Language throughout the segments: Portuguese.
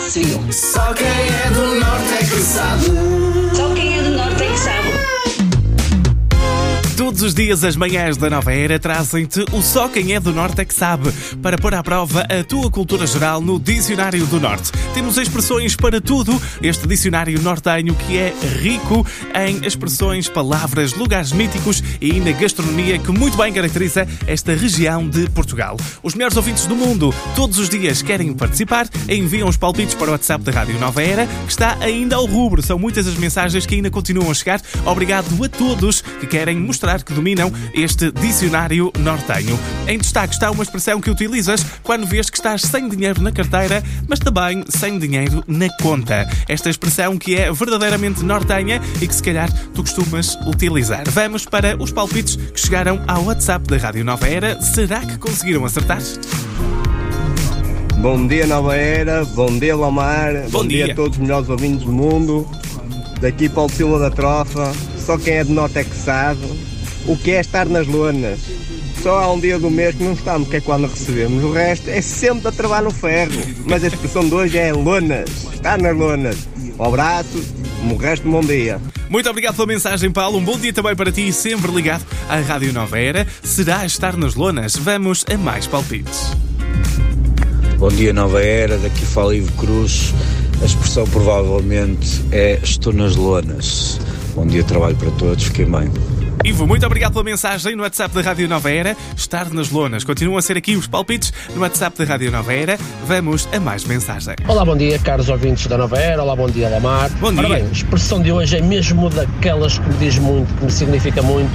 viu. Só quem é do norte é sabe. Todos os dias as manhãs da Nova Era trazem-te o Só Quem é do Norte é que sabe, para pôr à prova a tua cultura geral no Dicionário do Norte. Temos expressões para tudo, este dicionário nortenho que é rico em expressões, palavras, lugares míticos e ainda gastronomia que muito bem caracteriza esta região de Portugal. Os melhores ouvintes do mundo todos os dias querem participar, enviam os palpites para o WhatsApp da Rádio Nova Era, que está ainda ao rubro. São muitas as mensagens que ainda continuam a chegar. Obrigado a todos que querem mostrar que dominam este dicionário nortenho. Em destaque está uma expressão que utilizas quando vês que estás sem dinheiro na carteira, mas também sem dinheiro na conta. Esta expressão que é verdadeiramente nortenha e que se calhar tu costumas utilizar. Vamos para os palpites que chegaram ao WhatsApp da Rádio Nova Era. Será que conseguiram acertar? Bom dia, Nova Era. Bom dia, Lomar. Bom dia. a todos os melhores ouvintes do mundo. Daqui Paulo Silva da Trofa. Só quem é de norte é que sabe o que é estar nas lonas. Só há um dia do mês que não estamos, que é quando recebemos. O resto é sempre a trabalhar no ferro. Mas a expressão de hoje é lonas. Estar nas lonas. Um abraço. O resto, bom dia. Muito obrigado pela mensagem, Paulo. Um bom dia também para ti, sempre ligado à Rádio Nova Era. Será estar nas lonas? Vamos a mais palpites. Bom dia, Nova Era. Daqui fala Ivo Cruz. A expressão provavelmente é estou nas lonas. Bom dia, trabalho para todos. Fiquem bem. Ivo, muito obrigado pela mensagem no WhatsApp da Rádio Nova Era. Estar nas lonas. Continuam a ser aqui os palpites no WhatsApp da Rádio Nova Era. Vamos a mais mensagem. Olá, bom dia, caros ouvintes da Nova Era. Olá, bom dia, Lamar. Bom dia. Ora bem, a expressão de hoje é mesmo daquelas que me diz muito, que me significa muito,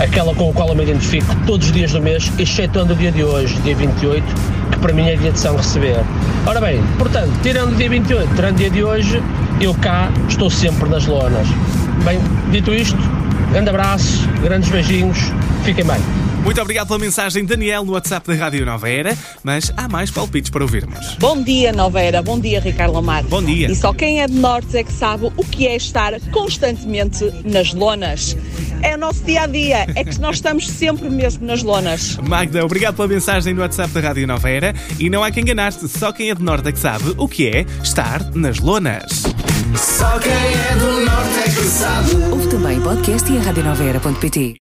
aquela com a qual eu me identifico todos os diis do mês, excetuando o dia de hoje, dia 28, que para mim é dia de São Receber. Ora bem, portanto, tirando o dia 28, tirando o dia de hoje, eu cá estou sempre nas lonas. Bem, dito isto, grande abraço, grandes beijinhos, fiquem bem. Muito obrigado pela mensagem, Daniel, no WhatsApp da Rádio Nova Era. Mas há mais palpites para ouvirmos. Bom dia, Nova Era. Bom dia, Ricardo Lamar. Bom dia. E só quem é de Norte é que sabe o que é estar constantemente nas lonas. É o nosso dia a dia. É que nós estamos sempre mesmo nas lonas. Magda, obrigado pela mensagem no WhatsApp da Rádio Nova Era. E não há quem enganar-te, só quem é de Norte é que sabe o que é estar nas lonas. Só quem é do norte sabe. Ouve também o podcast e a.